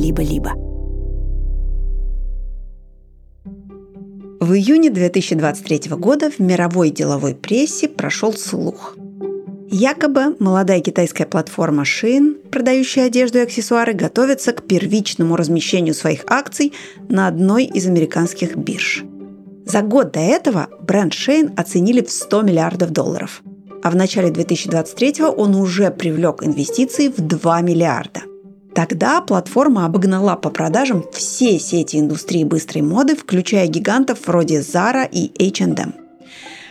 «Либо-либо». В июне 2023 года в мировой деловой прессе прошел слух. Якобы молодая китайская платформа Shein, продающая одежду и аксессуары, готовится к первичному размещению своих акций на одной из американских бирж. За год до этого бренд Shein оценили в 100 миллиардов долларов, а в начале 2023 он уже привлек инвестиции в 2 миллиарда. Тогда платформа обогнала по продажам все сети индустрии быстрой моды, включая гигантов вроде Zara и H&M.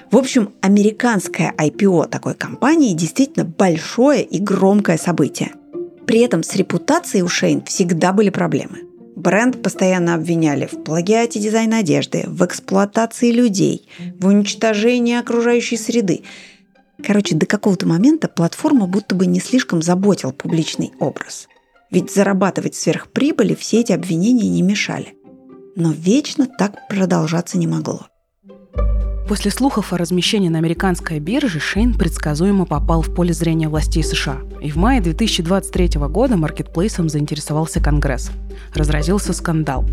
В общем, американское IPO такой компании действительно большое и громкое событие. При этом с репутацией у Шейн всегда были проблемы. Бренд постоянно обвиняли в плагиате дизайна одежды, в эксплуатации людей, в уничтожении окружающей среды. Короче, до какого-то момента платформа будто бы не слишком заботил публичный образ – ведь зарабатывать сверхприбыли все эти обвинения не мешали. Но вечно так продолжаться не могло. После слухов о размещении на американской бирже Шейн предсказуемо попал в поле зрения властей США. И в мае 2023 года маркетплейсом заинтересовался Конгресс. Разразился скандал.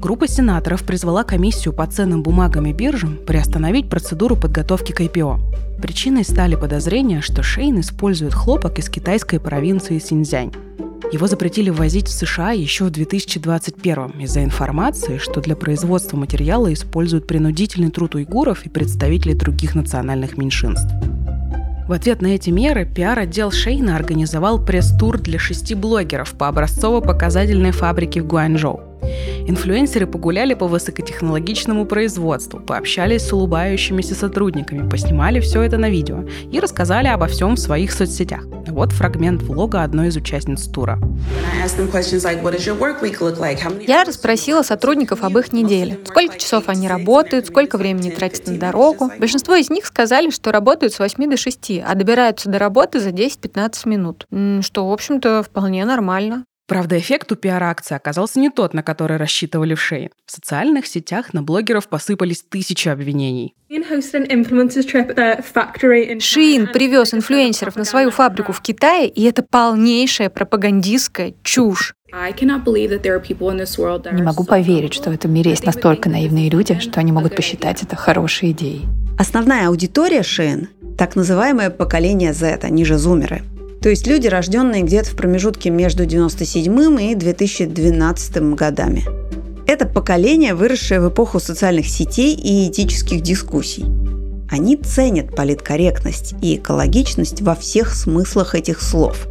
Группа сенаторов призвала комиссию по ценным бумагам и биржам приостановить процедуру подготовки к IPO. Причиной стали подозрения, что Шейн использует хлопок из китайской провинции Синьцзянь. Его запретили ввозить в США еще в 2021 из-за информации, что для производства материала используют принудительный труд уйгуров и представителей других национальных меньшинств. В ответ на эти меры пиар-отдел Шейна организовал пресс-тур для шести блогеров по образцово-показательной фабрике в Гуанчжоу. Инфлюенсеры погуляли по высокотехнологичному производству, пообщались с улыбающимися сотрудниками, поснимали все это на видео и рассказали обо всем в своих соцсетях. Вот фрагмент влога одной из участниц тура. Я расспросила сотрудников об их неделе. Сколько часов они работают, сколько времени тратят на дорогу. Большинство из них сказали, что работают с 8 до 6, а добираются до работы за 10-15 минут. Что, в общем-то, вполне нормально. Правда, эффект у пиар-акции оказался не тот, на который рассчитывали в Шейн. В социальных сетях на блогеров посыпались тысячи обвинений. Шиин привез инфлюенсеров на свою фабрику в Китае, и это полнейшая пропагандистская чушь. Не могу поверить, что в этом мире есть настолько наивные люди, что они могут посчитать это хорошей идеей. Основная аудитория Шейн – так называемое поколение Z, они же зумеры – то есть люди, рожденные где-то в промежутке между 97 и 2012 годами. Это поколение, выросшее в эпоху социальных сетей и этических дискуссий. Они ценят политкорректность и экологичность во всех смыслах этих слов.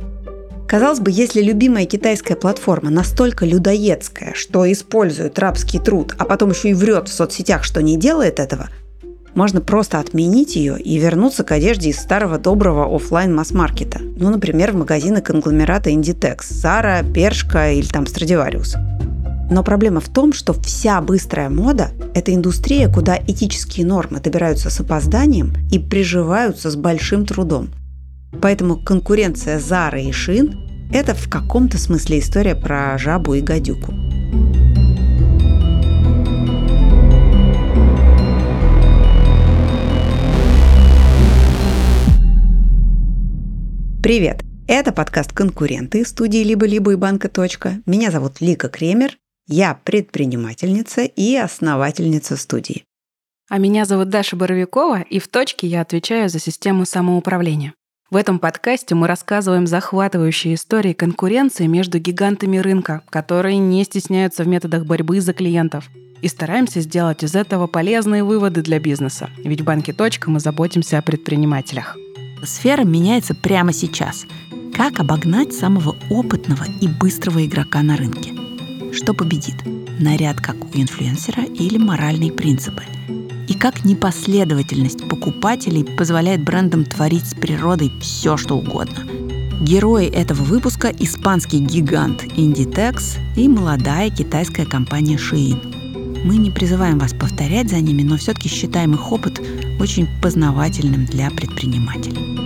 Казалось бы, если любимая китайская платформа настолько людоедская, что использует рабский труд, а потом еще и врет в соцсетях, что не делает этого – можно просто отменить ее и вернуться к одежде из старого доброго офлайн масс-маркета. Ну, например, в магазины конгломерата Inditex, Zara, Першка или там Stradivarius. Но проблема в том, что вся быстрая мода – это индустрия, куда этические нормы добираются с опозданием и приживаются с большим трудом. Поэтому конкуренция Zara и Шин – это в каком-то смысле история про жабу и гадюку. Привет! Это подкаст «Конкуренты» студии «Либо-либо» и «Банка. Меня зовут Лика Кремер. Я предпринимательница и основательница студии. А меня зовут Даша Боровикова, и в «Точке» я отвечаю за систему самоуправления. В этом подкасте мы рассказываем захватывающие истории конкуренции между гигантами рынка, которые не стесняются в методах борьбы за клиентов. И стараемся сделать из этого полезные выводы для бизнеса. Ведь в банке «Точка» мы заботимся о предпринимателях. Сфера меняется прямо сейчас. Как обогнать самого опытного и быстрого игрока на рынке? Что победит? Наряд как у инфлюенсера или моральные принципы? И как непоследовательность покупателей позволяет брендам творить с природой все, что угодно? Герои этого выпуска – испанский гигант Inditex и молодая китайская компания Shein. Мы не призываем вас повторять за ними, но все-таки считаем их опыт очень познавательным для предпринимателей.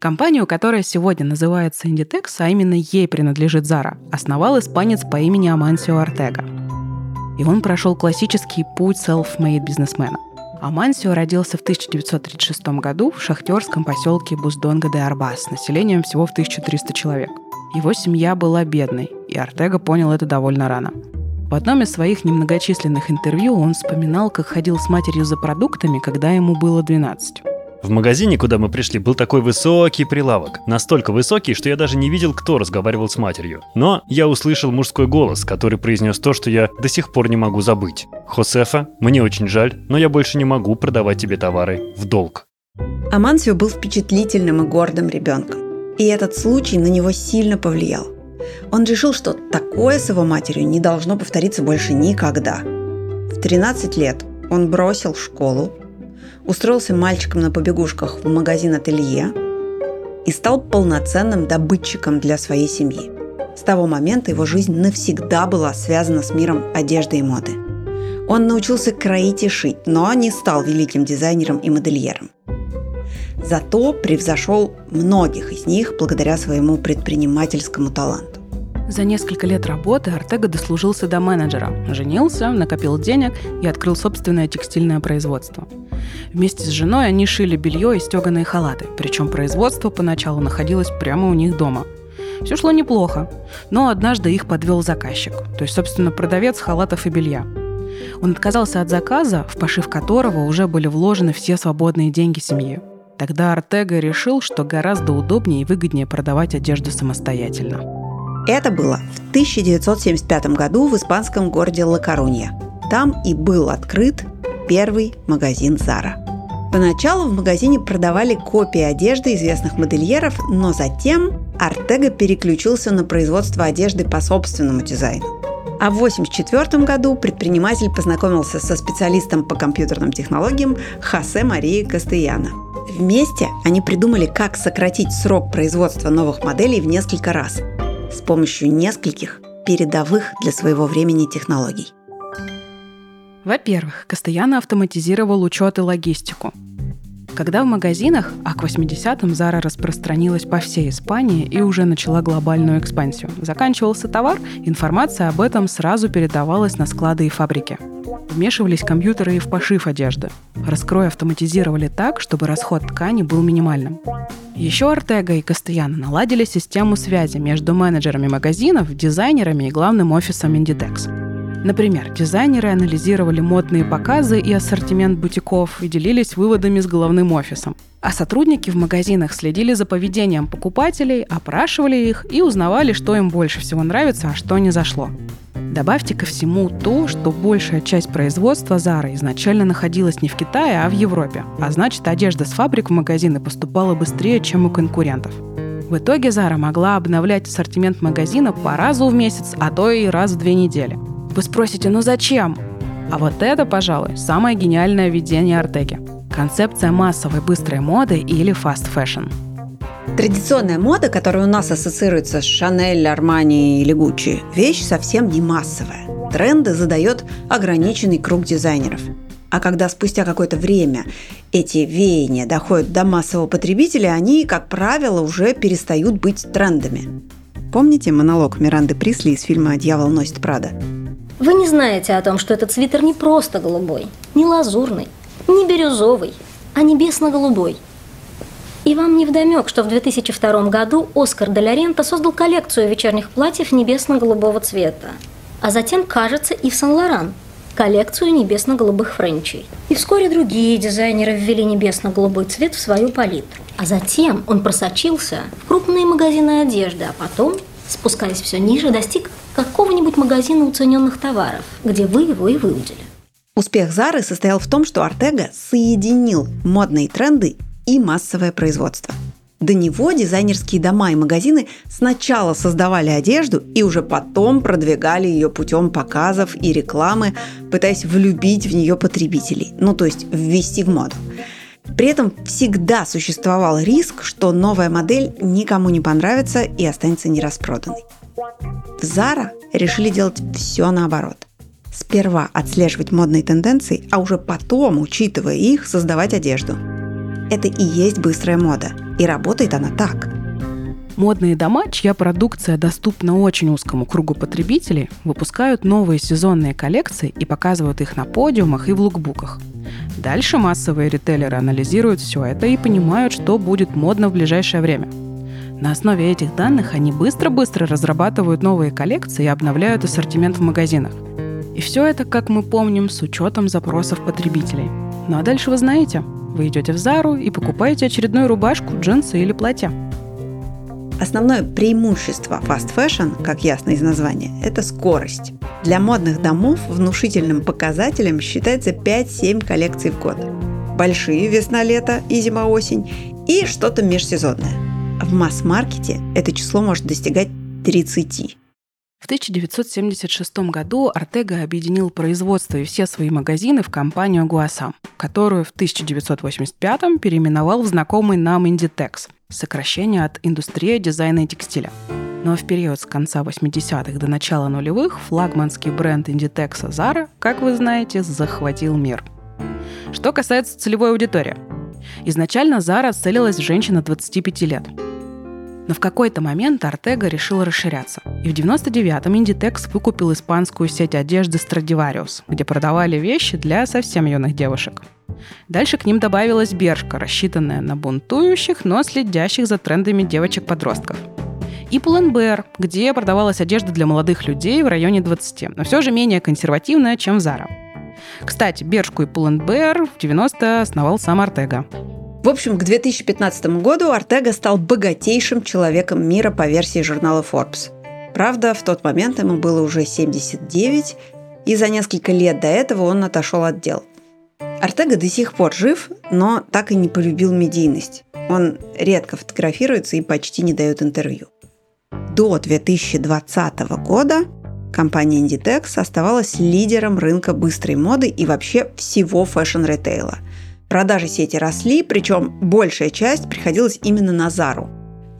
Компанию, которая сегодня называется Inditex, а именно ей принадлежит Zara, основал испанец по имени Амансио Артега. И он прошел классический путь self-made бизнесмена. Амансио родился в 1936 году в шахтерском поселке Буздонга де Арбас с населением всего в 1300 человек – Его семья была бедной, и Артега понял это довольно рано. В одном из своих немногочисленных интервью он вспоминал, как ходил с матерью за продуктами, когда ему было 12. В магазине, куда мы пришли, был такой высокий прилавок. Настолько высокий, что я даже не видел, кто разговаривал с матерью. Но я услышал мужской голос, который произнес то, что я до сих пор не могу забыть. «Хосефа, мне очень жаль, но я больше не могу продавать тебе товары в долг». Амансио был впечатлительным и гордым ребенком. И этот случай на него сильно повлиял. Он решил, что такое с его матерью не должно повториться больше никогда. В 13 лет он бросил школу, устроился мальчиком на побегушках в магазин ателье и стал полноценным добытчиком для своей семьи. С того момента его жизнь навсегда была связана с миром одежды и моды. Он научился кроить и шить, но не стал великим дизайнером и модельером. Зато превзошел многих из них благодаря своему предпринимательскому таланту. За несколько лет работы Артега дослужился до менеджера, женился, накопил денег и открыл собственное текстильное производство. Вместе с женой они шили белье и стеганые халаты, причем производство поначалу находилось прямо у них дома. Все шло неплохо, но однажды их подвел заказчик, то есть, собственно, продавец халатов и белья. Он отказался от заказа, в пошив которого уже были вложены все свободные деньги семьи. Тогда Артега решил, что гораздо удобнее и выгоднее продавать одежду самостоятельно. Это было в 1975 году в испанском городе Ла-Корунья. Там и был открыт первый магазин Zara. Поначалу в магазине продавали копии одежды известных модельеров, но затем Артега переключился на производство одежды по собственному дизайну. А в 1984 году предприниматель познакомился со специалистом по компьютерным технологиям Хосе Марии Кастеяна. Вместе они придумали, как сократить срок производства новых моделей в несколько раз – с помощью нескольких передовых для своего времени технологий. Во-первых, Кастаяна автоматизировал учет и логистику. Когда в магазинах, а к 80-м Zara распространилась по всей Испании и уже начала глобальную экспансию, заканчивался товар, информация об этом сразу передавалась на склады и фабрики. Вмешивались компьютеры и в пошив одежды. Раскрой автоматизировали так, чтобы расход ткани был минимальным. Еще Артега и Кастаяна наладили систему связи между менеджерами магазинов, дизайнерами и главным офисом Inditex. Например, дизайнеры анализировали модные показы и ассортимент бутиков и делились выводами с головным офисом. А сотрудники в магазинах следили за поведением покупателей, опрашивали их и узнавали, что им больше всего нравится, а что не зашло. Добавьте ко всему то, что большая часть производства Zara изначально находилась не в Китае, а в Европе. А значит, одежда с фабрик в магазины поступала быстрее, чем у конкурентов. В итоге Zara могла обновлять ассортимент магазина по разу в месяц, а то и раз в две недели. Вы спросите, ну зачем? А вот это, пожалуй, самое гениальное видение Артеги. Концепция массовой быстрой моды или fast fashion – Традиционная мода, которая у нас ассоциируется с Шанель, Армани или Гуччи, вещь совсем не массовая. Тренды задает ограниченный круг дизайнеров. А когда спустя какое-то время эти веяния доходят до массового потребителя, они, как правило, уже перестают быть трендами. Помните монолог Миранды Присли из фильма «Дьявол носит Прада»? Вы не знаете о том, что этот свитер не просто голубой, не лазурный, не бирюзовый, а небесно-голубой – и вам не вдомек, что в 2002 году Оскар де Лоренто создал коллекцию вечерних платьев небесно-голубого цвета. А затем, кажется, и в Сан-Лоран – коллекцию небесно-голубых френчей. И вскоре другие дизайнеры ввели небесно-голубой цвет в свою палитру. А затем он просочился в крупные магазины одежды, а потом, спускаясь все ниже, достиг какого-нибудь магазина уцененных товаров, где вы его и выудили. Успех Зары состоял в том, что Артега соединил модные тренды и массовое производство. До него дизайнерские дома и магазины сначала создавали одежду и уже потом продвигали ее путем показов и рекламы, пытаясь влюбить в нее потребителей, ну то есть ввести в моду. При этом всегда существовал риск, что новая модель никому не понравится и останется нераспроданной. В Zara решили делать все наоборот. Сперва отслеживать модные тенденции, а уже потом, учитывая их, создавать одежду – это и есть быстрая мода. И работает она так. Модные дома, чья продукция доступна очень узкому кругу потребителей, выпускают новые сезонные коллекции и показывают их на подиумах и в лукбуках. Дальше массовые ритейлеры анализируют все это и понимают, что будет модно в ближайшее время. На основе этих данных они быстро-быстро разрабатывают новые коллекции и обновляют ассортимент в магазинах. И все это, как мы помним, с учетом запросов потребителей. Ну а дальше вы знаете, вы идете в Зару и покупаете очередную рубашку, джинсы или платье. Основное преимущество fast fashion, как ясно из названия, это скорость. Для модных домов внушительным показателем считается 5-7 коллекций в год. Большие весна-лето и зима-осень и что-то межсезонное. В масс-маркете это число может достигать 30. В 1976 году Артега объединил производство и все свои магазины в компанию Гуасам, которую в 1985 переименовал в знакомый нам Inditex, сокращение от индустрии дизайна и текстиля. Но в период с конца 80-х до начала нулевых флагманский бренд Inditex Zara, как вы знаете, захватил мир. Что касается целевой аудитории. Изначально Zara целилась в женщин 25 лет – но в какой-то момент Артега решил расширяться. И в 99-м Inditex выкупил испанскую сеть одежды Stradivarius, где продавали вещи для совсем юных девушек. Дальше к ним добавилась Бершка, рассчитанная на бунтующих, но следящих за трендами девочек-подростков. И Pull&Bear, где продавалась одежда для молодых людей в районе 20, но все же менее консервативная, чем Zara. Кстати, Бершку и Pull&Bear в 90 основал сам Артега. В общем, к 2015 году Артега стал богатейшим человеком мира по версии журнала Forbes. Правда, в тот момент ему было уже 79, и за несколько лет до этого он отошел от дел. Артега до сих пор жив, но так и не полюбил медийность. Он редко фотографируется и почти не дает интервью. До 2020 года компания Inditex оставалась лидером рынка быстрой моды и вообще всего fashion-ритейла – Продажи сети росли, причем большая часть приходилась именно на Зару.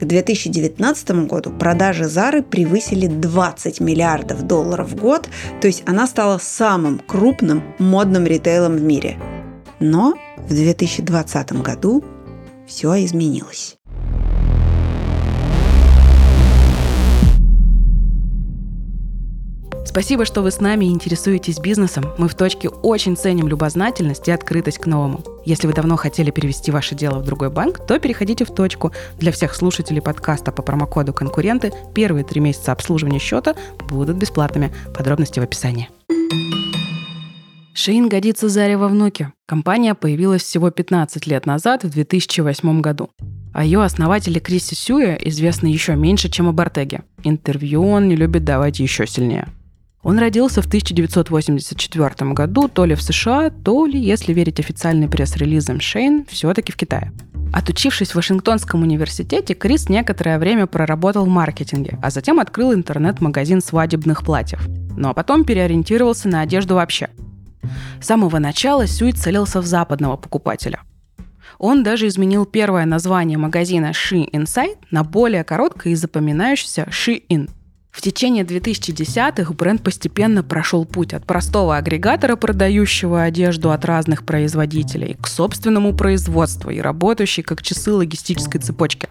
К 2019 году продажи Зары превысили 20 миллиардов долларов в год, то есть она стала самым крупным модным ритейлом в мире. Но в 2020 году все изменилось. Спасибо, что вы с нами и интересуетесь бизнесом. Мы в точке очень ценим любознательность и открытость к новому. Если вы давно хотели перевести ваше дело в другой банк, то переходите в точку. Для всех слушателей подкаста по промокоду «Конкуренты» первые три месяца обслуживания счета будут бесплатными. Подробности в описании. Шейн годится Заре во внуке. Компания появилась всего 15 лет назад, в 2008 году. О ее основателе Крисе Сюя известно еще меньше, чем об Артеге. Интервью он не любит давать еще сильнее. Он родился в 1984 году то ли в США, то ли, если верить официальным пресс-релизам Шейн, все-таки в Китае. Отучившись в Вашингтонском университете, Крис некоторое время проработал в маркетинге, а затем открыл интернет-магазин свадебных платьев. Ну а потом переориентировался на одежду вообще. С самого начала Сюй целился в западного покупателя. Он даже изменил первое название магазина She Inside на более короткое и запоминающееся She In – в течение 2010-х бренд постепенно прошел путь от простого агрегатора, продающего одежду от разных производителей, к собственному производству и работающей как часы логистической цепочки.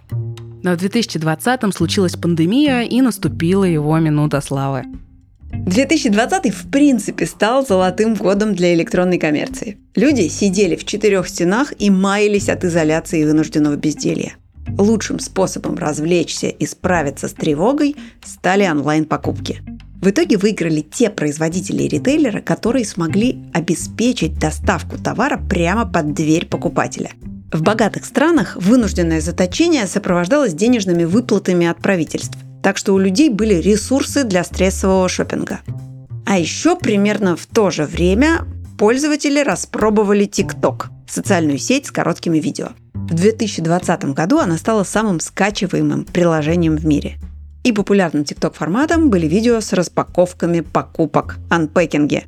Но в 2020-м случилась пандемия и наступила его минута славы. 2020 в принципе стал золотым годом для электронной коммерции. Люди сидели в четырех стенах и маялись от изоляции и вынужденного безделья. Лучшим способом развлечься и справиться с тревогой стали онлайн-покупки. В итоге выиграли те производители и ритейлеры, которые смогли обеспечить доставку товара прямо под дверь покупателя. В богатых странах вынужденное заточение сопровождалось денежными выплатами от правительств, так что у людей были ресурсы для стрессового шопинга. А еще примерно в то же время пользователи распробовали TikTok – социальную сеть с короткими видео – в 2020 году она стала самым скачиваемым приложением в мире. И популярным TikTok форматом были видео с распаковками покупок, анпекинге.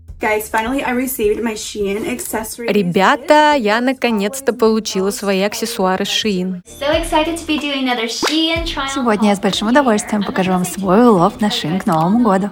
Ребята, я наконец-то получила свои аксессуары Shein. Сегодня я с большим удовольствием покажу вам свой улов на Shein к Новому году.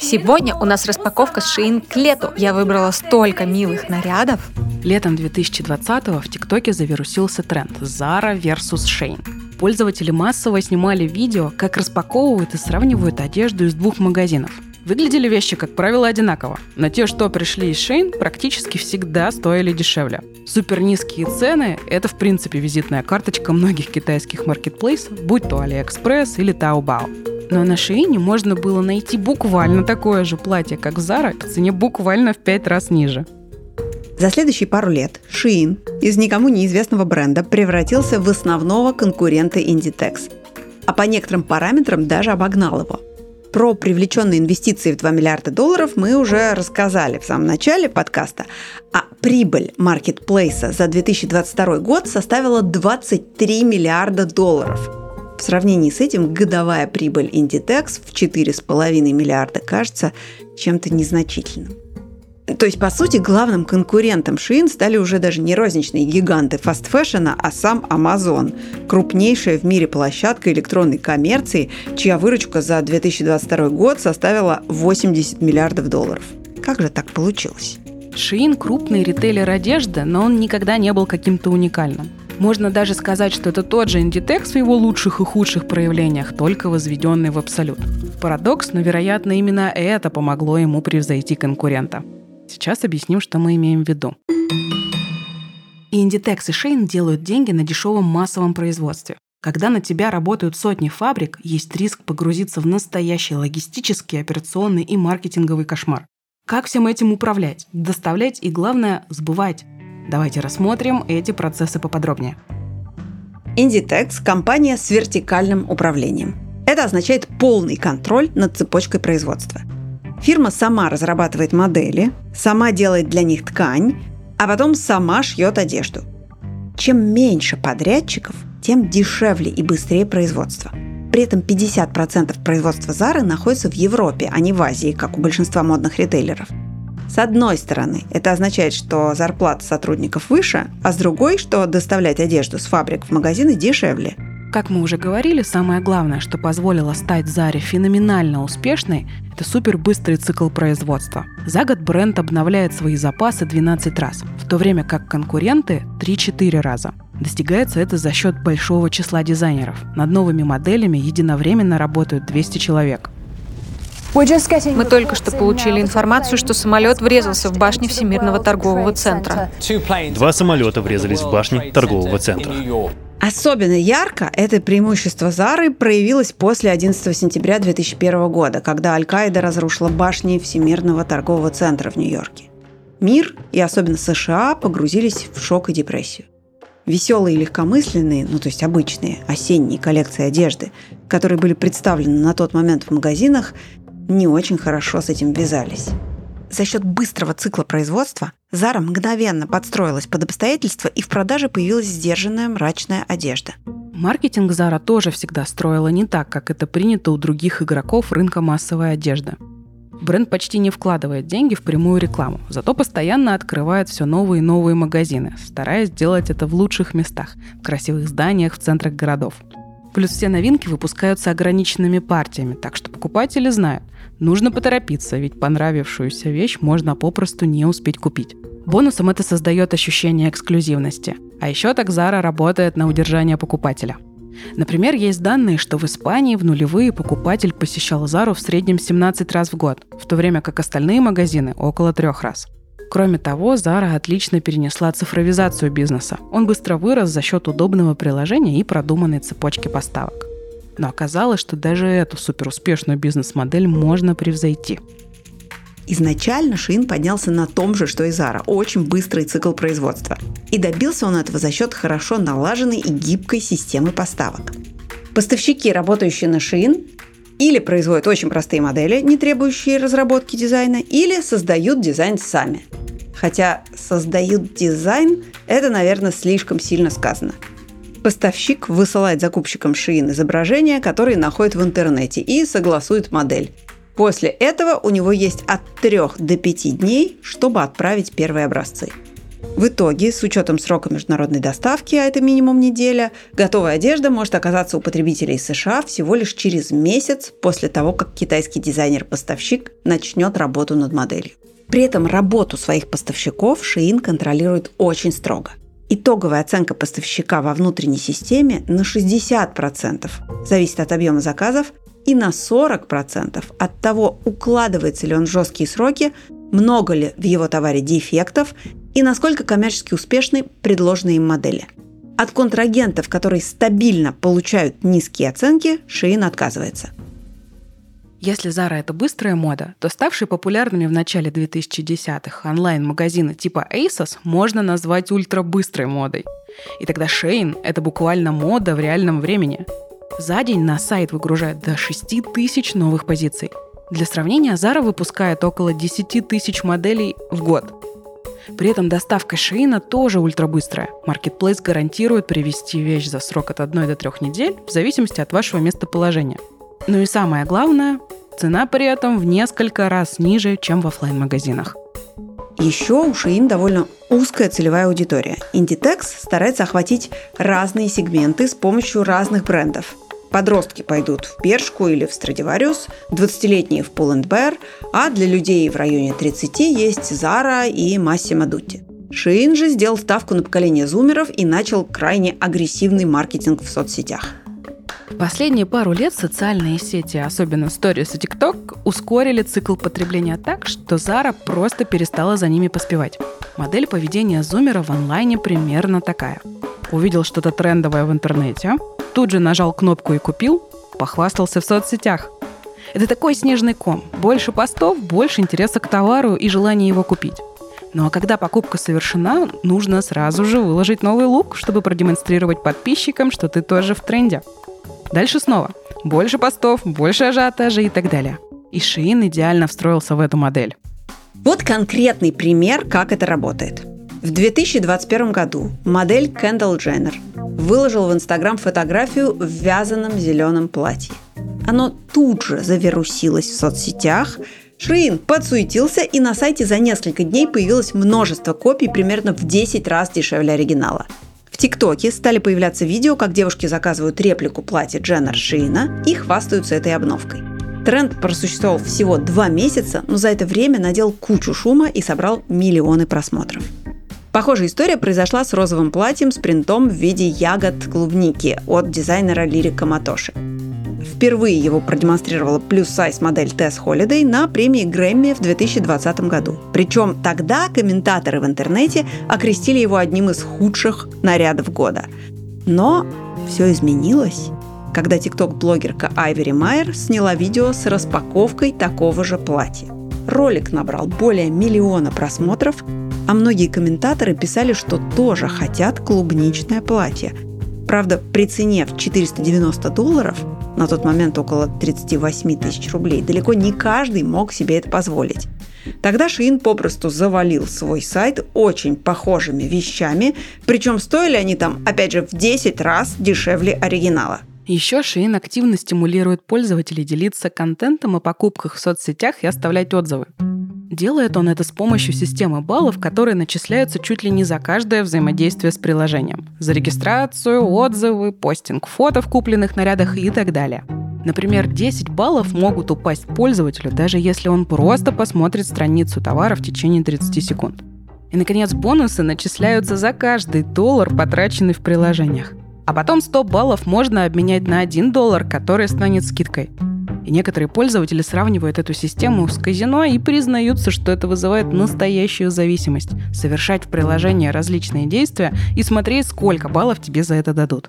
Сегодня у нас распаковка с Shein к лету. Я выбрала столько милых нарядов. Летом 2020-го в ТикТоке завирусился тренд Zara versus Shein. Пользователи массово снимали видео, как распаковывают и сравнивают одежду из двух магазинов. Выглядели вещи, как правило, одинаково, но те, что пришли из Shein, практически всегда стоили дешевле. Супер низкие цены – это, в принципе, визитная карточка многих китайских маркетплейсов, будь то AliExpress или Taobao. Но на Shein можно было найти буквально такое же платье, как Zara, по цене буквально в пять раз ниже. За следующие пару лет Shein из никому неизвестного бренда превратился в основного конкурента Inditex, а по некоторым параметрам даже обогнал его. Про привлеченные инвестиции в 2 миллиарда долларов мы уже рассказали в самом начале подкаста, а прибыль маркетплейса за 2022 год составила 23 миллиарда долларов. В сравнении с этим годовая прибыль Inditex в 4,5 миллиарда кажется чем-то незначительным. То есть, по сути, главным конкурентом Shein стали уже даже не розничные гиганты фастфэшена, а сам Amazon, крупнейшая в мире площадка электронной коммерции, чья выручка за 2022 год составила 80 миллиардов долларов. Как же так получилось? Shein – крупный ритейлер одежды, но он никогда не был каким-то уникальным. Можно даже сказать, что это тот же Inditex в его лучших и худших проявлениях, только возведенный в абсолют. Парадокс, но, вероятно, именно это помогло ему превзойти конкурента. Сейчас объясним, что мы имеем в виду. И Inditex и Shein делают деньги на дешевом массовом производстве. Когда на тебя работают сотни фабрик, есть риск погрузиться в настоящий логистический, операционный и маркетинговый кошмар. Как всем этим управлять, доставлять и, главное, сбывать? Давайте рассмотрим эти процессы поподробнее. Inditex – компания с вертикальным управлением. Это означает полный контроль над цепочкой производства – Фирма сама разрабатывает модели, сама делает для них ткань, а потом сама шьет одежду. Чем меньше подрядчиков, тем дешевле и быстрее производство. При этом 50% производства Зары находится в Европе, а не в Азии, как у большинства модных ритейлеров. С одной стороны, это означает, что зарплата сотрудников выше, а с другой, что доставлять одежду с фабрик в магазины дешевле – как мы уже говорили, самое главное, что позволило стать Заре феноменально успешной, это супербыстрый цикл производства. За год бренд обновляет свои запасы 12 раз, в то время как конкуренты 3-4 раза. Достигается это за счет большого числа дизайнеров. Над новыми моделями единовременно работают 200 человек. Мы только что получили информацию, что самолет врезался в башню Всемирного торгового центра. Два самолета врезались в башни торгового центра. Особенно ярко это преимущество Зары проявилось после 11 сентября 2001 года, когда Аль-Каида разрушила башни Всемирного торгового центра в Нью-Йорке. Мир, и особенно США, погрузились в шок и депрессию. Веселые и легкомысленные, ну то есть обычные, осенние коллекции одежды, которые были представлены на тот момент в магазинах, не очень хорошо с этим вязались. За счет быстрого цикла производства Зара мгновенно подстроилась под обстоятельства и в продаже появилась сдержанная мрачная одежда. Маркетинг Зара тоже всегда строила не так, как это принято у других игроков рынка массовой одежды. Бренд почти не вкладывает деньги в прямую рекламу, зато постоянно открывает все новые и новые магазины, стараясь сделать это в лучших местах, в красивых зданиях в центрах городов. Плюс все новинки выпускаются ограниченными партиями, так что покупатели знают, нужно поторопиться, ведь понравившуюся вещь можно попросту не успеть купить. Бонусом это создает ощущение эксклюзивности. А еще так Zara работает на удержание покупателя. Например, есть данные, что в Испании в нулевые покупатель посещал Зару в среднем 17 раз в год, в то время как остальные магазины – около трех раз. Кроме того, Zara отлично перенесла цифровизацию бизнеса. Он быстро вырос за счет удобного приложения и продуманной цепочки поставок. Но оказалось, что даже эту суперуспешную бизнес-модель можно превзойти. Изначально Шин поднялся на том же, что и Zara, очень быстрый цикл производства. И добился он этого за счет хорошо налаженной и гибкой системы поставок. Поставщики, работающие на Шин, или производят очень простые модели, не требующие разработки дизайна, или создают дизайн сами. Хотя создают дизайн – это, наверное, слишком сильно сказано. Поставщик высылает закупщикам шиин изображения, которые находит в интернете, и согласует модель. После этого у него есть от 3 до 5 дней, чтобы отправить первые образцы. В итоге, с учетом срока международной доставки, а это минимум неделя, готовая одежда может оказаться у потребителей США всего лишь через месяц после того, как китайский дизайнер-поставщик начнет работу над моделью. При этом работу своих поставщиков Шиин контролирует очень строго. Итоговая оценка поставщика во внутренней системе на 60% зависит от объема заказов и на 40% от того, укладывается ли он в жесткие сроки, много ли в его товаре дефектов и насколько коммерчески успешны предложенные им модели. От контрагентов, которые стабильно получают низкие оценки, Шиин отказывается. Если Zara — это быстрая мода, то ставшие популярными в начале 2010-х онлайн-магазины типа ASOS можно назвать ультрабыстрой модой. И тогда Shein — это буквально мода в реальном времени. За день на сайт выгружают до 6 тысяч новых позиций. Для сравнения, Zara выпускает около 10 тысяч моделей в год. При этом доставка Шиина тоже ультрабыстрая. Marketplace гарантирует привезти вещь за срок от 1 до 3 недель в зависимости от вашего местоположения. Ну и самое главное, цена при этом в несколько раз ниже, чем в офлайн магазинах Еще у Шиин довольно узкая целевая аудитория. Inditex старается охватить разные сегменты с помощью разных брендов. Подростки пойдут в Бершку или в Страдивариус, 20-летние в Pull&Bear, а для людей в районе 30 есть Zara и Massimo Dutti. Шиин же сделал ставку на поколение зумеров и начал крайне агрессивный маркетинг в соцсетях. Последние пару лет социальные сети, особенно Stories и TikTok, ускорили цикл потребления так, что Zara просто перестала за ними поспевать. Модель поведения зумера в онлайне примерно такая. Увидел что-то трендовое в интернете, тут же нажал кнопку и купил, похвастался в соцсетях. Это такой снежный ком. Больше постов, больше интереса к товару и желания его купить. Ну а когда покупка совершена, нужно сразу же выложить новый лук, чтобы продемонстрировать подписчикам, что ты тоже в тренде. Дальше снова. Больше постов, больше ажиотажа и так далее. И Шиин идеально встроился в эту модель. Вот конкретный пример, как это работает. В 2021 году модель Кендалл Дженнер выложил в Инстаграм фотографию в вязаном зеленом платье. Оно тут же завирусилось в соцсетях, Шиин подсуетился, и на сайте за несколько дней появилось множество копий примерно в 10 раз дешевле оригинала. В ТикТоке стали появляться видео, как девушки заказывают реплику платья Дженнер Шиина и хвастаются этой обновкой. Тренд просуществовал всего два месяца, но за это время надел кучу шума и собрал миллионы просмотров. Похожая история произошла с розовым платьем с принтом в виде ягод клубники от дизайнера Лирика Матоши. Впервые его продемонстрировала плюс-сайз модель Tess Holiday на премии Грэмми в 2020 году. Причем тогда комментаторы в интернете окрестили его одним из худших нарядов года. Но все изменилось, когда тикток-блогерка Айвери Майер сняла видео с распаковкой такого же платья. Ролик набрал более миллиона просмотров, а многие комментаторы писали, что тоже хотят клубничное платье. Правда, при цене в 490 долларов на тот момент около 38 тысяч рублей. Далеко не каждый мог себе это позволить. Тогда Шиин попросту завалил свой сайт очень похожими вещами, причем стоили они там, опять же, в 10 раз дешевле оригинала. Еще Шиин активно стимулирует пользователей делиться контентом о покупках в соцсетях и оставлять отзывы. Делает он это с помощью системы баллов, которые начисляются чуть ли не за каждое взаимодействие с приложением. За регистрацию, отзывы, постинг фото в купленных нарядах и так далее. Например, 10 баллов могут упасть пользователю, даже если он просто посмотрит страницу товара в течение 30 секунд. И, наконец, бонусы начисляются за каждый доллар, потраченный в приложениях. А потом 100 баллов можно обменять на 1 доллар, который станет скидкой. И некоторые пользователи сравнивают эту систему с казино и признаются, что это вызывает настоящую зависимость. Совершать в приложении различные действия и смотреть, сколько баллов тебе за это дадут.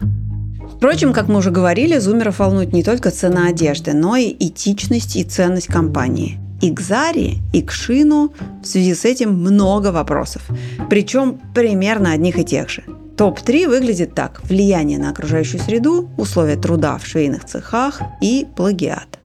Впрочем, как мы уже говорили, зумеров волнует не только цена одежды, но и этичность и ценность компании. И к Заре, и к Шину в связи с этим много вопросов. Причем примерно одних и тех же. Топ-3 выглядит так. Влияние на окружающую среду, условия труда в швейных цехах и плагиат.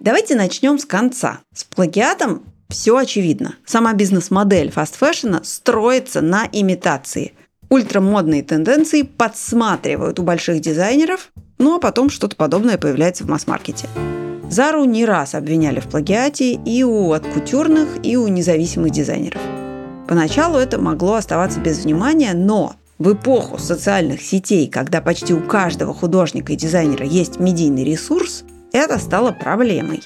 Давайте начнем с конца. С плагиатом все очевидно. Сама бизнес-модель fast fashion а строится на имитации. Ультрамодные тенденции подсматривают у больших дизайнеров, ну а потом что-то подобное появляется в масс-маркете. Зару не раз обвиняли в плагиате и у откутюрных, и у независимых дизайнеров. Поначалу это могло оставаться без внимания, но в эпоху социальных сетей, когда почти у каждого художника и дизайнера есть медийный ресурс, это стало проблемой.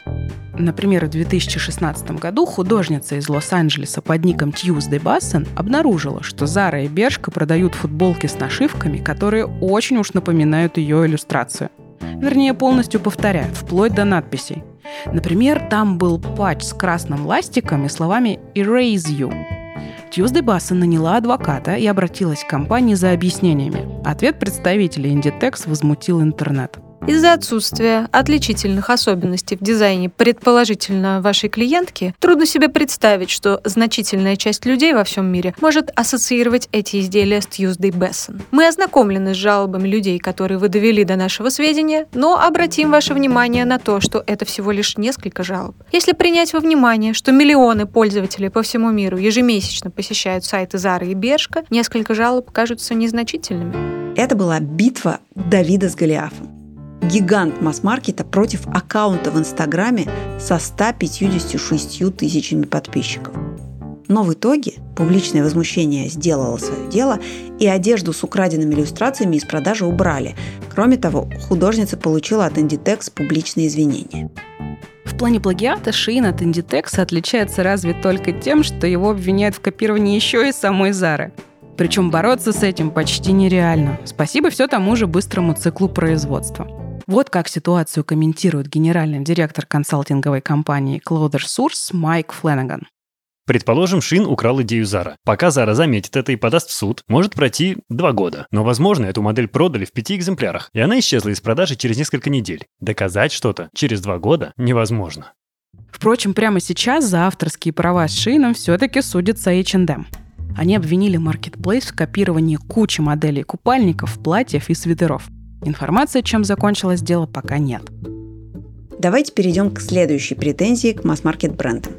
Например, в 2016 году художница из Лос-Анджелеса под ником Tuesday Бассен обнаружила, что Зара и Бершка продают футболки с нашивками, которые очень уж напоминают ее иллюстрацию. Вернее, полностью повторяют, вплоть до надписей. Например, там был патч с красным ластиком и словами «Erase you», Tuesday Бассен наняла адвоката и обратилась к компании за объяснениями. Ответ представителей Inditex возмутил интернет. Из-за отсутствия отличительных особенностей в дизайне предположительно вашей клиентки, трудно себе представить, что значительная часть людей во всем мире может ассоциировать эти изделия с Tuesday Besson. Мы ознакомлены с жалобами людей, которые вы довели до нашего сведения, но обратим ваше внимание на то, что это всего лишь несколько жалоб. Если принять во внимание, что миллионы пользователей по всему миру ежемесячно посещают сайты Zara и Бершка, несколько жалоб кажутся незначительными. Это была битва Давида с Голиафом гигант масс-маркета против аккаунта в Инстаграме со 156 тысячами подписчиков. Но в итоге публичное возмущение сделало свое дело, и одежду с украденными иллюстрациями из продажи убрали. Кроме того, художница получила от Inditex публичные извинения. В плане плагиата Шин от Inditex отличается разве только тем, что его обвиняют в копировании еще и самой Зары. Причем бороться с этим почти нереально. Спасибо все тому же быстрому циклу производства. Вот как ситуацию комментирует генеральный директор консалтинговой компании Clother Source Майк Фленаган. Предположим, Шин украл идею Зара. Пока Зара заметит это и подаст в суд, может пройти два года. Но, возможно, эту модель продали в пяти экземплярах, и она исчезла из продажи через несколько недель. Доказать что-то через два года невозможно. Впрочем, прямо сейчас за авторские права с Шином все-таки судится H&M. Они обвинили Marketplace в копировании кучи моделей купальников, платьев и свитеров – Информации, чем закончилось дело, пока нет. Давайте перейдем к следующей претензии к масс-маркет брендам.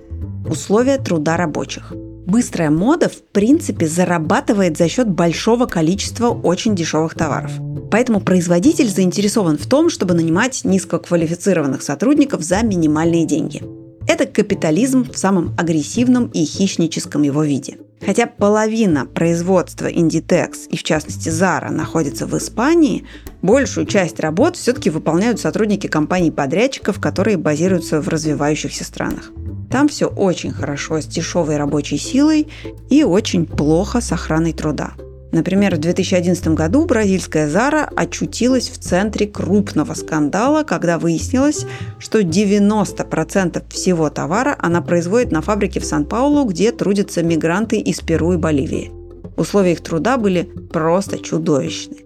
Условия труда рабочих. Быстрая мода, в принципе, зарабатывает за счет большого количества очень дешевых товаров. Поэтому производитель заинтересован в том, чтобы нанимать низкоквалифицированных сотрудников за минимальные деньги. Это капитализм в самом агрессивном и хищническом его виде. Хотя половина производства Inditex и, в частности, Zara находится в Испании, большую часть работ все-таки выполняют сотрудники компаний-подрядчиков, которые базируются в развивающихся странах. Там все очень хорошо с дешевой рабочей силой и очень плохо с охраной труда. Например, в 2011 году бразильская Зара очутилась в центре крупного скандала, когда выяснилось, что 90% всего товара она производит на фабрике в Сан-Паулу, где трудятся мигранты из Перу и Боливии. Условия их труда были просто чудовищны.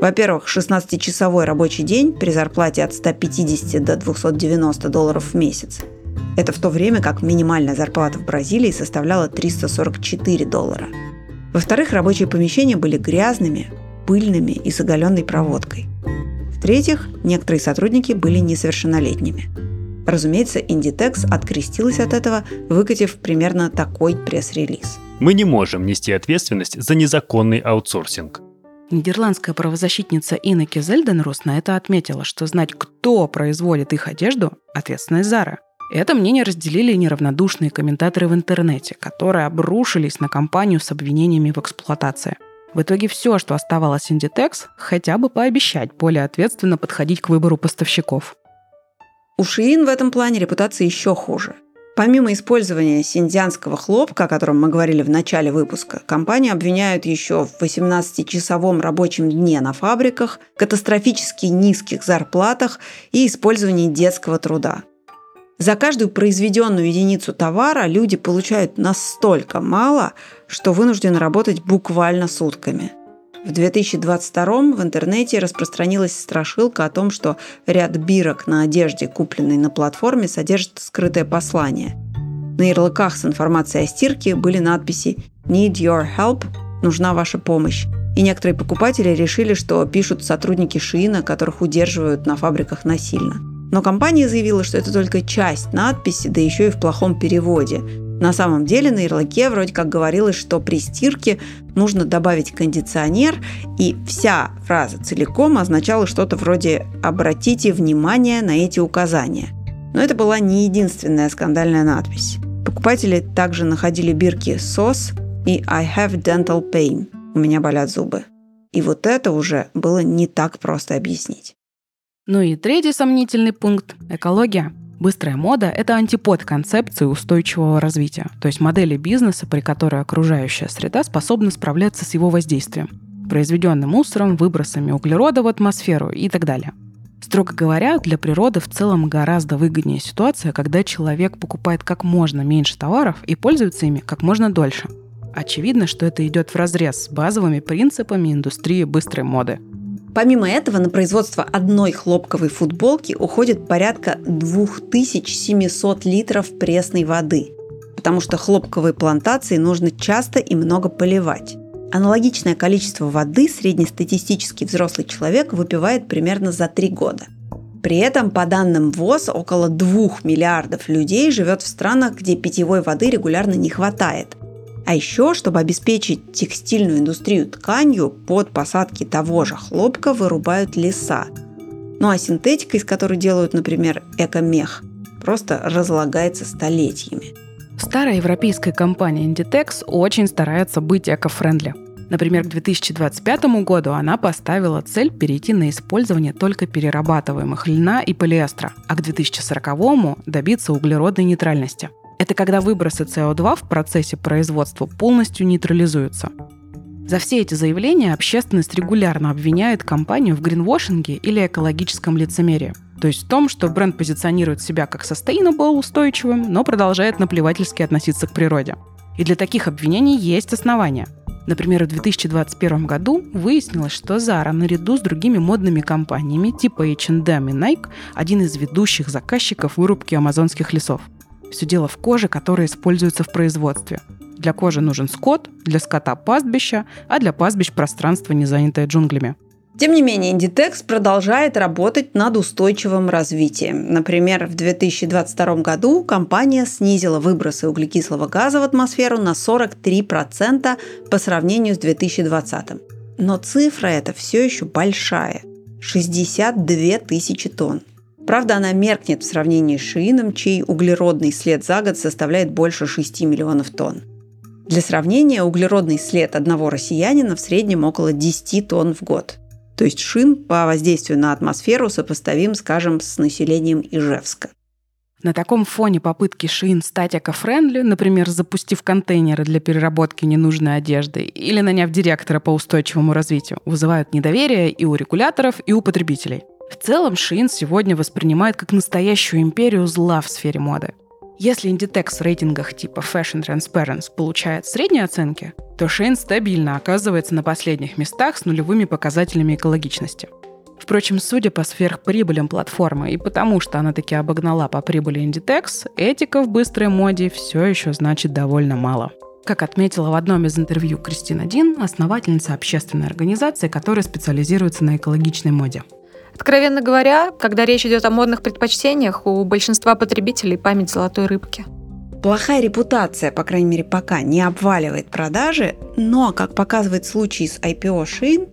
Во-первых, 16-часовой рабочий день при зарплате от 150 до 290 долларов в месяц. Это в то время как минимальная зарплата в Бразилии составляла 344 доллара – во-вторых, рабочие помещения были грязными, пыльными и с оголенной проводкой. В-третьих, некоторые сотрудники были несовершеннолетними. Разумеется, Inditex открестилась от этого, выкатив примерно такой пресс-релиз. Мы не можем нести ответственность за незаконный аутсорсинг. Нидерландская правозащитница Инна Зельденрус на это отметила, что знать, кто производит их одежду – ответственность Зара. Это мнение разделили неравнодушные комментаторы в интернете, которые обрушились на компанию с обвинениями в эксплуатации. В итоге все, что оставалось Inditex, хотя бы пообещать более ответственно подходить к выбору поставщиков. У Shein в этом плане репутация еще хуже. Помимо использования синдианского хлопка, о котором мы говорили в начале выпуска, компанию обвиняют еще в 18-часовом рабочем дне на фабриках, катастрофически низких зарплатах и использовании детского труда. За каждую произведенную единицу товара люди получают настолько мало, что вынуждены работать буквально сутками. В 2022 в интернете распространилась страшилка о том, что ряд бирок на одежде, купленной на платформе, содержит скрытое послание. На ярлыках с информацией о стирке были надписи «Need your help» – «Нужна ваша помощь». И некоторые покупатели решили, что пишут сотрудники Шиина, которых удерживают на фабриках насильно – но компания заявила, что это только часть надписи, да еще и в плохом переводе. На самом деле на ярлыке вроде как говорилось, что при стирке нужно добавить кондиционер, и вся фраза целиком означала что-то вроде «обратите внимание на эти указания». Но это была не единственная скандальная надпись. Покупатели также находили бирки SOS и I have dental pain. У меня болят зубы. И вот это уже было не так просто объяснить. Ну и третий сомнительный пункт – экология. Быстрая мода – это антипод концепции устойчивого развития, то есть модели бизнеса, при которой окружающая среда способна справляться с его воздействием, произведенным мусором, выбросами углерода в атмосферу и так далее. Строго говоря, для природы в целом гораздо выгоднее ситуация, когда человек покупает как можно меньше товаров и пользуется ими как можно дольше. Очевидно, что это идет в разрез с базовыми принципами индустрии быстрой моды – Помимо этого, на производство одной хлопковой футболки уходит порядка 2700 литров пресной воды, потому что хлопковые плантации нужно часто и много поливать. Аналогичное количество воды среднестатистический взрослый человек выпивает примерно за три года. При этом, по данным ВОЗ, около 2 миллиардов людей живет в странах, где питьевой воды регулярно не хватает – а еще, чтобы обеспечить текстильную индустрию тканью, под посадки того же хлопка вырубают леса. Ну а синтетика, из которой делают, например, экомех, просто разлагается столетиями. Старая европейская компания Inditex очень старается быть эко-френдли. Например, к 2025 году она поставила цель перейти на использование только перерабатываемых льна и полиэстера, а к 2040 добиться углеродной нейтральности – это когда выбросы СО2 в процессе производства полностью нейтрализуются. За все эти заявления общественность регулярно обвиняет компанию в гринвошинге или экологическом лицемерии. То есть в том, что бренд позиционирует себя как sustainable, устойчивым, но продолжает наплевательски относиться к природе. И для таких обвинений есть основания. Например, в 2021 году выяснилось, что Zara наряду с другими модными компаниями типа H&M и Nike один из ведущих заказчиков вырубки амазонских лесов. Все дело в коже, которая используется в производстве. Для кожи нужен скот, для скота пастбища, а для пастбищ пространство, не занятое джунглями. Тем не менее, Inditex продолжает работать над устойчивым развитием. Например, в 2022 году компания снизила выбросы углекислого газа в атмосферу на 43% по сравнению с 2020. Но цифра эта все еще большая – 62 тысячи тонн. Правда, она меркнет в сравнении с Шиином, чей углеродный след за год составляет больше 6 миллионов тонн. Для сравнения, углеродный след одного россиянина в среднем около 10 тонн в год. То есть Шин по воздействию на атмосферу сопоставим, скажем, с населением Ижевска. На таком фоне попытки Шин стать эко-френдли, например, запустив контейнеры для переработки ненужной одежды или наняв директора по устойчивому развитию, вызывают недоверие и у регуляторов, и у потребителей. В целом, Шин сегодня воспринимает как настоящую империю зла в сфере моды. Если Inditex в рейтингах типа Fashion Transparency получает средние оценки, то Шейн стабильно оказывается на последних местах с нулевыми показателями экологичности. Впрочем, судя по сверхприбылям платформы и потому, что она таки обогнала по прибыли Inditex, этика в быстрой моде все еще значит довольно мало. Как отметила в одном из интервью Кристина Дин, основательница общественной организации, которая специализируется на экологичной моде. Откровенно говоря, когда речь идет о модных предпочтениях, у большинства потребителей память золотой рыбки. Плохая репутация, по крайней мере, пока не обваливает продажи, но, как показывает случай с IPO Shein,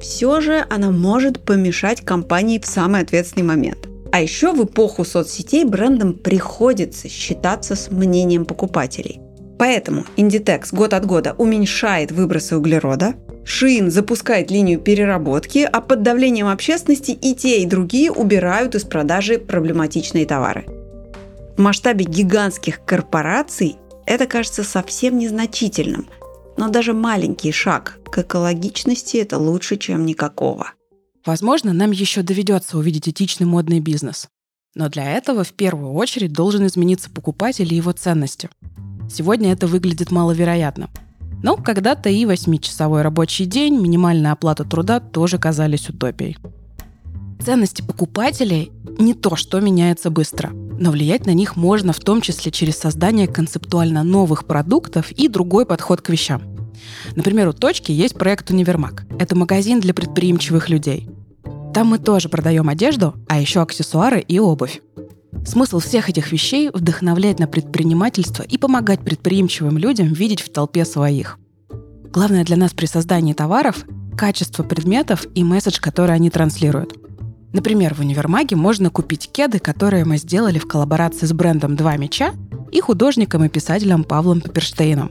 все же она может помешать компании в самый ответственный момент. А еще в эпоху соцсетей брендам приходится считаться с мнением покупателей. Поэтому Inditex год от года уменьшает выбросы углерода, Шин запускает линию переработки, а под давлением общественности и те, и другие убирают из продажи проблематичные товары. В масштабе гигантских корпораций это кажется совсем незначительным, но даже маленький шаг к экологичности – это лучше, чем никакого. Возможно, нам еще доведется увидеть этичный модный бизнес. Но для этого в первую очередь должен измениться покупатель и его ценности. Сегодня это выглядит маловероятно – но когда-то и восьмичасовой рабочий день, минимальная оплата труда тоже казались утопией. Ценности покупателей не то, что меняется быстро, но влиять на них можно в том числе через создание концептуально новых продуктов и другой подход к вещам. Например, у «Точки» есть проект «Универмаг». Это магазин для предприимчивых людей. Там мы тоже продаем одежду, а еще аксессуары и обувь. Смысл всех этих вещей – вдохновлять на предпринимательство и помогать предприимчивым людям видеть в толпе своих. Главное для нас при создании товаров – качество предметов и месседж, который они транслируют. Например, в универмаге можно купить кеды, которые мы сделали в коллаборации с брендом «Два меча» и художником и писателем Павлом Пепперштейном.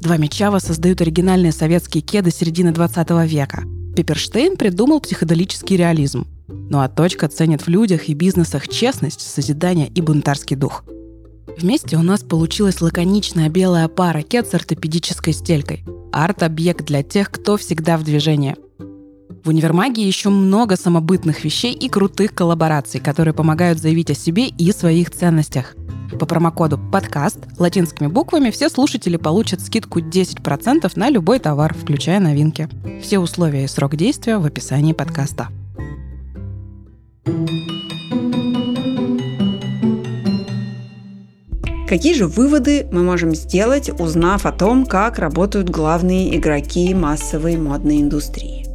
«Два меча» воссоздают оригинальные советские кеды середины 20 века. Пепперштейн придумал психоделический реализм – Ну а точка ценит в людях и бизнесах честность, созидание и бунтарский дух. Вместе у нас получилась лаконичная белая пара кет с ортопедической стелькой. Арт-объект для тех, кто всегда в движении. В универмаге еще много самобытных вещей и крутых коллабораций, которые помогают заявить о себе и своих ценностях. По промокоду «Подкаст» латинскими буквами все слушатели получат скидку 10% на любой товар, включая новинки. Все условия и срок действия в описании подкаста. Какие же выводы мы можем сделать, узнав о том, как работают главные игроки массовой модной индустрии?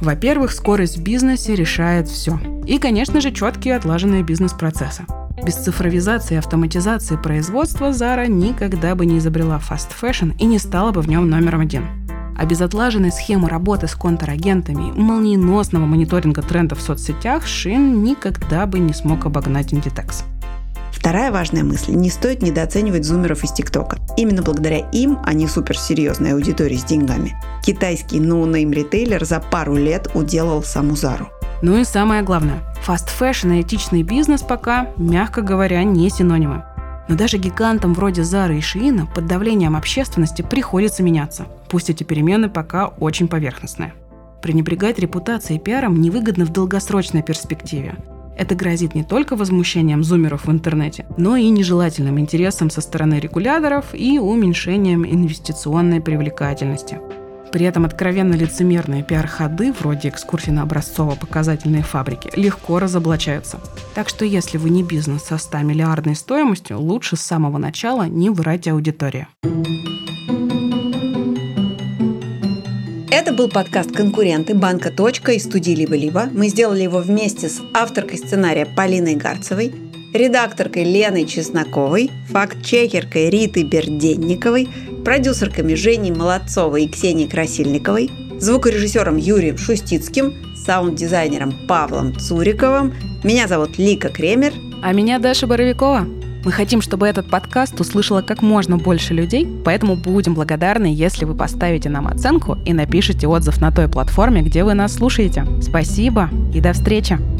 Во-первых, скорость в бизнесе решает все. И, конечно же, четкие отлаженные бизнес-процессы. Без цифровизации и автоматизации производства Zara никогда бы не изобрела fashion и не стала бы в нем номером один. А без отлаженной схемы работы с контрагентами и молниеносного мониторинга трендов в соцсетях Shein никогда бы не смог обогнать Inditex. Вторая важная мысль – не стоит недооценивать зумеров из ТикТока. Именно благодаря им, а не суперсерьезной аудитории с деньгами, китайский no-name ритейлер за пару лет уделал саму Зару. Ну и самое главное, fast fashion и этичный бизнес пока, мягко говоря, не синонимы. Но даже гигантам вроде Зары и Шиина под давлением общественности приходится меняться, пусть эти перемены пока очень поверхностные. Пренебрегать репутацией и пиаром невыгодно в долгосрочной перспективе. Это грозит не только возмущением зумеров в интернете, но и нежелательным интересом со стороны регуляторов и уменьшением инвестиционной привлекательности – при этом откровенно лицемерные пиар-ходы, вроде экскурсий на образцово-показательные фабрики, легко разоблачаются. Так что если вы не бизнес со 100 миллиардной стоимостью, лучше с самого начала не врать аудитории. Это был подкаст «Конкуренты» банка «Точка» и студии «Либо-либо». Мы сделали его вместе с авторкой сценария Полиной Гарцевой, редакторкой Леной Чесноковой, факт-чекеркой Ритой Берденниковой, продюсерками Женей Молодцовой и Ксенией Красильниковой, звукорежиссером Юрием Шустицким, саунд-дизайнером Павлом Цуриковым. Меня зовут Лика Кремер. А меня Даша Боровикова. Мы хотим, чтобы этот подкаст услышало как можно больше людей, поэтому будем благодарны, если вы поставите нам оценку и напишите отзыв на той платформе, где вы нас слушаете. Спасибо и до встречи!